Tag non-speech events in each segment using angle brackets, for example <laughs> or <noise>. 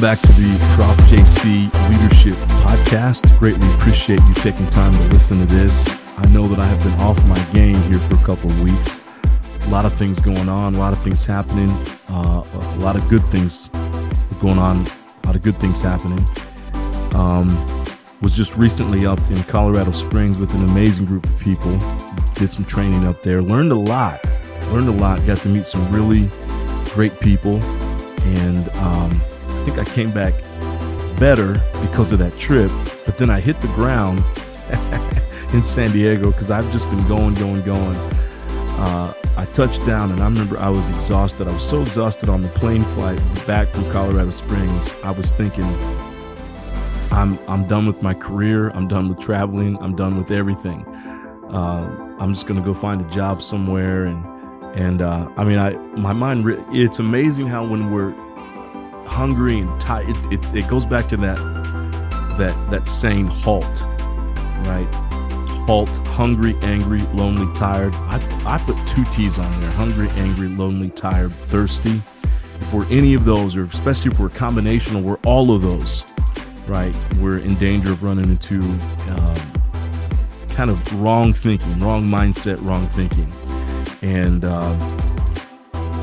Welcome back to the Prof JC Leadership Podcast. Greatly appreciate you taking time to listen to this. I know that I have been off my game here for a couple of weeks. A lot of things going on, a lot of things happening, uh, a lot of good things going on, a lot of good things happening. Um, was just recently up in Colorado Springs with an amazing group of people. Did some training up there, learned a lot, learned a lot, got to meet some really great people, and um, think I came back better because of that trip. But then I hit the ground <laughs> in San Diego because I've just been going, going, going. Uh, I touched down and I remember I was exhausted. I was so exhausted on the plane flight back from Colorado Springs. I was thinking, I'm I'm done with my career. I'm done with traveling. I'm done with everything. Uh, I'm just gonna go find a job somewhere and and uh, I mean I my mind it's amazing how when we're hungry and tired it, it, it goes back to that that that saying halt right halt hungry angry lonely tired I, I put two t's on there hungry angry lonely tired thirsty For any of those or especially if we're or we're all of those right? We're in danger of running into um, kind of wrong thinking, wrong mindset, wrong thinking. And uh,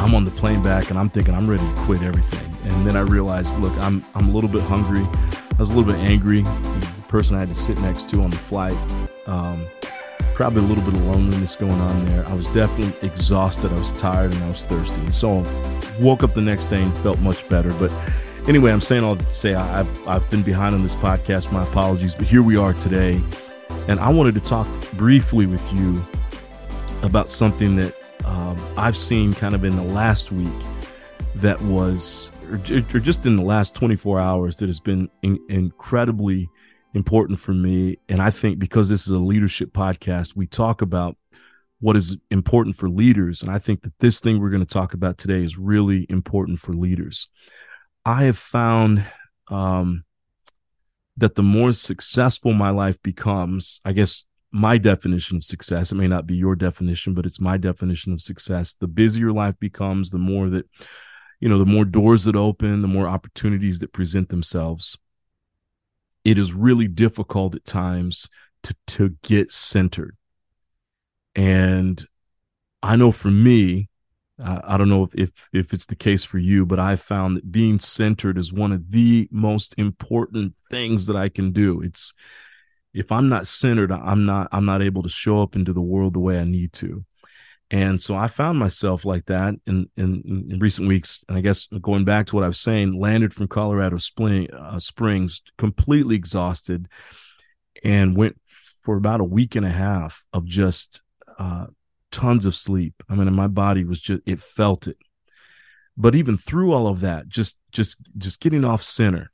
I'm on the plane back and I'm thinking I'm ready to quit everything. And then I realized, look, I'm, I'm a little bit hungry. I was a little bit angry. The person I had to sit next to on the flight, um, probably a little bit of loneliness going on there. I was definitely exhausted. I was tired and I was thirsty. So woke up the next day and felt much better. But anyway, I'm saying all to say I, have I've been behind on this podcast. My apologies, but here we are today, and I wanted to talk briefly with you about something that um, I've seen kind of in the last week that was, or, just in the last 24 hours, that has been in, incredibly important for me. And I think because this is a leadership podcast, we talk about what is important for leaders. And I think that this thing we're going to talk about today is really important for leaders. I have found um, that the more successful my life becomes, I guess my definition of success, it may not be your definition, but it's my definition of success. The busier life becomes, the more that, you know, the more doors that open, the more opportunities that present themselves. It is really difficult at times to, to get centered. And I know for me, I don't know if, if, if it's the case for you, but I found that being centered is one of the most important things that I can do. It's if I'm not centered, I'm not I'm not able to show up into the world the way I need to. And so I found myself like that in, in, in recent weeks. And I guess going back to what I was saying, landed from Colorado Spring, uh, Springs, completely exhausted, and went for about a week and a half of just uh, tons of sleep. I mean, my body was just, it felt it. But even through all of that, just, just, just getting off center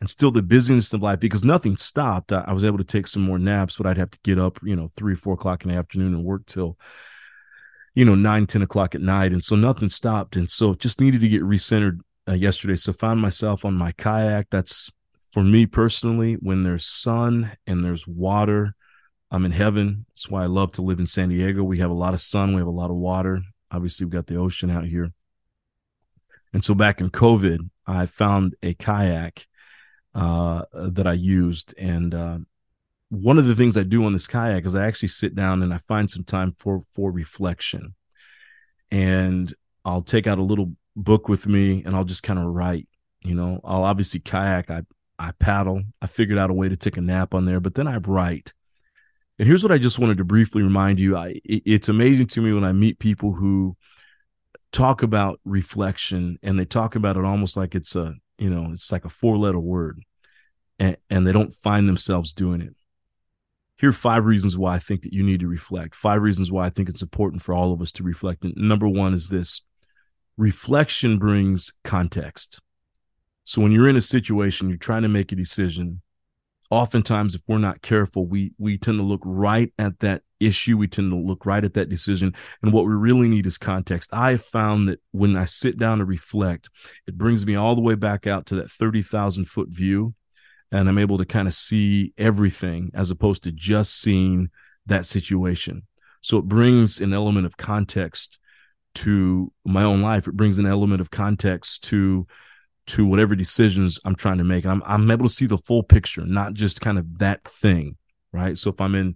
and still the busyness of life because nothing stopped. I, I was able to take some more naps, but I'd have to get up, you know, three, four o'clock in the afternoon and work till, you know, nine, 10 o'clock at night. And so nothing stopped. And so just needed to get recentered uh, yesterday. So found myself on my kayak. That's for me personally, when there's sun and there's water, I'm in heaven. That's why I love to live in San Diego. We have a lot of sun, we have a lot of water. Obviously, we've got the ocean out here. And so back in COVID, I found a kayak uh, that I used. And uh, one of the things I do on this kayak is I actually sit down and I find some time for for reflection. And I'll take out a little book with me and I'll just kind of write. You know, I'll obviously kayak, I I paddle. I figured out a way to take a nap on there, but then I write. And here's what I just wanted to briefly remind you. I, it's amazing to me when I meet people who talk about reflection and they talk about it almost like it's a, you know, it's like a four letter word and, and they don't find themselves doing it. Here are five reasons why I think that you need to reflect. Five reasons why I think it's important for all of us to reflect. And number one is this reflection brings context. So when you're in a situation, you're trying to make a decision, oftentimes if we're not careful we we tend to look right at that issue we tend to look right at that decision and what we really need is context i have found that when i sit down to reflect it brings me all the way back out to that 30,000 foot view and i'm able to kind of see everything as opposed to just seeing that situation so it brings an element of context to my own life it brings an element of context to to whatever decisions I'm trying to make. I'm I'm able to see the full picture, not just kind of that thing, right? So if I'm in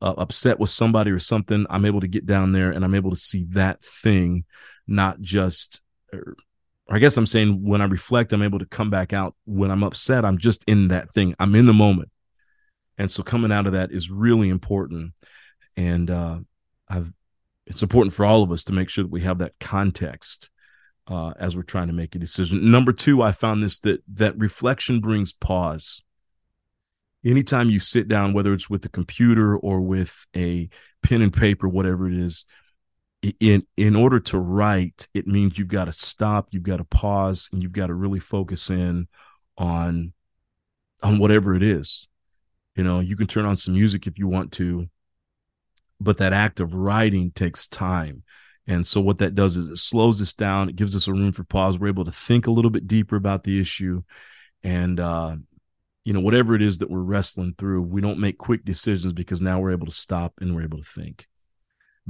uh, upset with somebody or something, I'm able to get down there and I'm able to see that thing, not just. Or, I guess I'm saying when I reflect, I'm able to come back out. When I'm upset, I'm just in that thing. I'm in the moment, and so coming out of that is really important. And uh, I've, it's important for all of us to make sure that we have that context uh, as we're trying to make a decision. Number two, I found this that that reflection brings pause. Anytime you sit down, whether it's with a computer or with a pen and paper, whatever it is, in in order to write, it means you've got to stop, you've got to pause, and you've got to really focus in on on whatever it is. You know, you can turn on some music if you want to, but that act of writing takes time and so what that does is it slows us down. It gives us a room for pause. We're able to think a little bit deeper about the issue. And, uh, you know, whatever it is that we're wrestling through, we don't make quick decisions because now we're able to stop and we're able to think.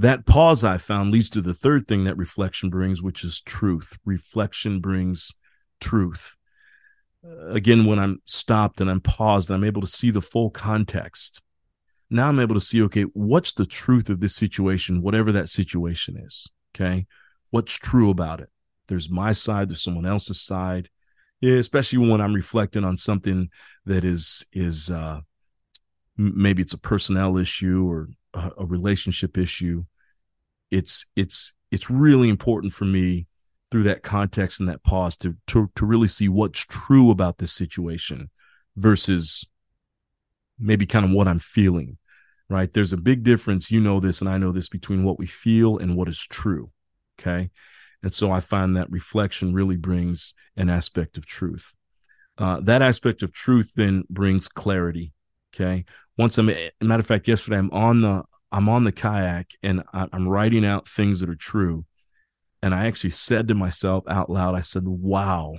That pause I found leads to the third thing that reflection brings, which is truth. Reflection brings truth. Uh, again, when I'm stopped and I'm paused and I'm able to see the full context, now I'm able to see, okay, what's the truth of this situation, whatever that situation is. Okay. What's true about it? There's my side, there's someone else's side. Yeah, especially when I'm reflecting on something that is, is, uh, maybe it's a personnel issue or a, a relationship issue. It's, it's, it's really important for me through that context and that pause to, to, to really see what's true about this situation versus maybe kind of what I'm feeling right? There's a big difference. You know this, and I know this between what we feel and what is true. Okay. And so I find that reflection really brings an aspect of truth. Uh, that aspect of truth then brings clarity. Okay. Once I'm, a matter of fact, yesterday I'm on the, I'm on the kayak and I'm writing out things that are true. And I actually said to myself out loud, I said, wow,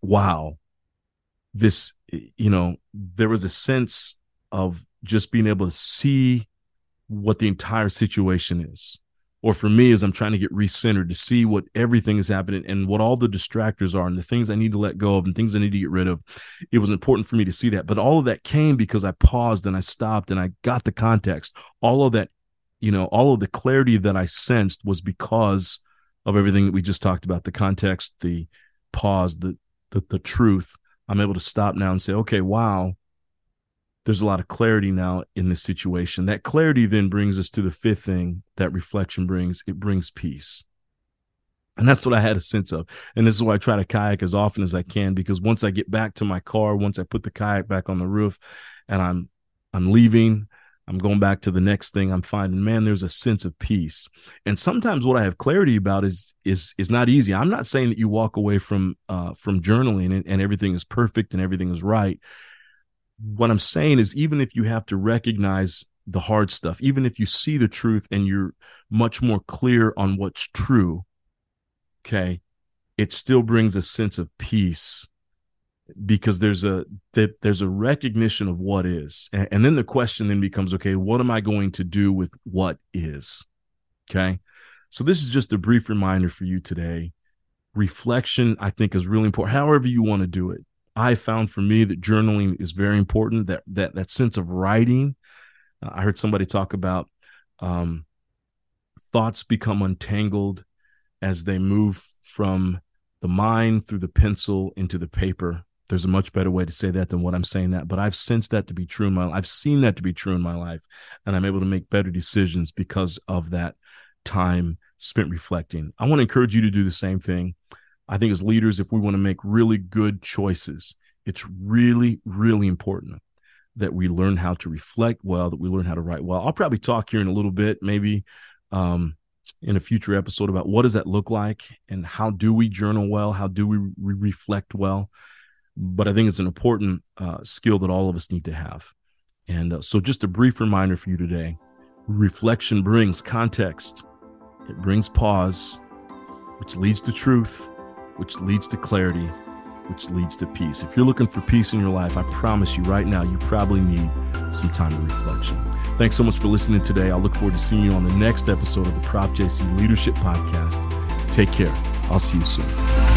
wow, this, you know, there was a sense of just being able to see what the entire situation is. Or for me, as I'm trying to get recentered to see what everything is happening and what all the distractors are and the things I need to let go of and things I need to get rid of. It was important for me to see that. But all of that came because I paused and I stopped and I got the context. All of that, you know, all of the clarity that I sensed was because of everything that we just talked about the context, the pause, the, the, the truth. I'm able to stop now and say, okay, wow, there's a lot of clarity now in this situation. That clarity then brings us to the fifth thing that reflection brings it brings peace. And that's what I had a sense of. And this is why I try to kayak as often as I can because once I get back to my car, once I put the kayak back on the roof and I'm I'm leaving, I'm going back to the next thing I'm finding, man, there's a sense of peace. And sometimes what I have clarity about is is is not easy. I'm not saying that you walk away from uh from journaling and, and everything is perfect and everything is right what I'm saying is, even if you have to recognize the hard stuff, even if you see the truth and you're much more clear on what's true, okay, it still brings a sense of peace because there's a there's a recognition of what is. And, and then the question then becomes okay what am i going to do with what is? Okay? So this is just a brief reminder for you today. Reflection i think is really important. However you want to do it I found for me that journaling is very important. That that that sense of writing. Uh, I heard somebody talk about um, thoughts become untangled as they move from the mind through the pencil into the paper. There's a much better way to say that than what I'm saying that, but I've sensed that to be true in my I've seen that to be true in my life, and I'm able to make better decisions because of that time spent reflecting. I want to encourage you to do the same thing. I think as leaders, if we want to make really good choices, it's really, really important that we learn how to reflect well, that we learn how to write well. I'll probably talk here in a little bit, maybe um, in a future episode about what does that look like and how do we journal well? How do we re- reflect well? But I think it's an important uh, skill that all of us need to have. And uh, so, just a brief reminder for you today reflection brings context, it brings pause, which leads to truth which leads to clarity, which leads to peace. If you're looking for peace in your life, I promise you right now, you probably need some time of reflection. Thanks so much for listening today. I look forward to seeing you on the next episode of the Prof JC Leadership Podcast. Take care. I'll see you soon.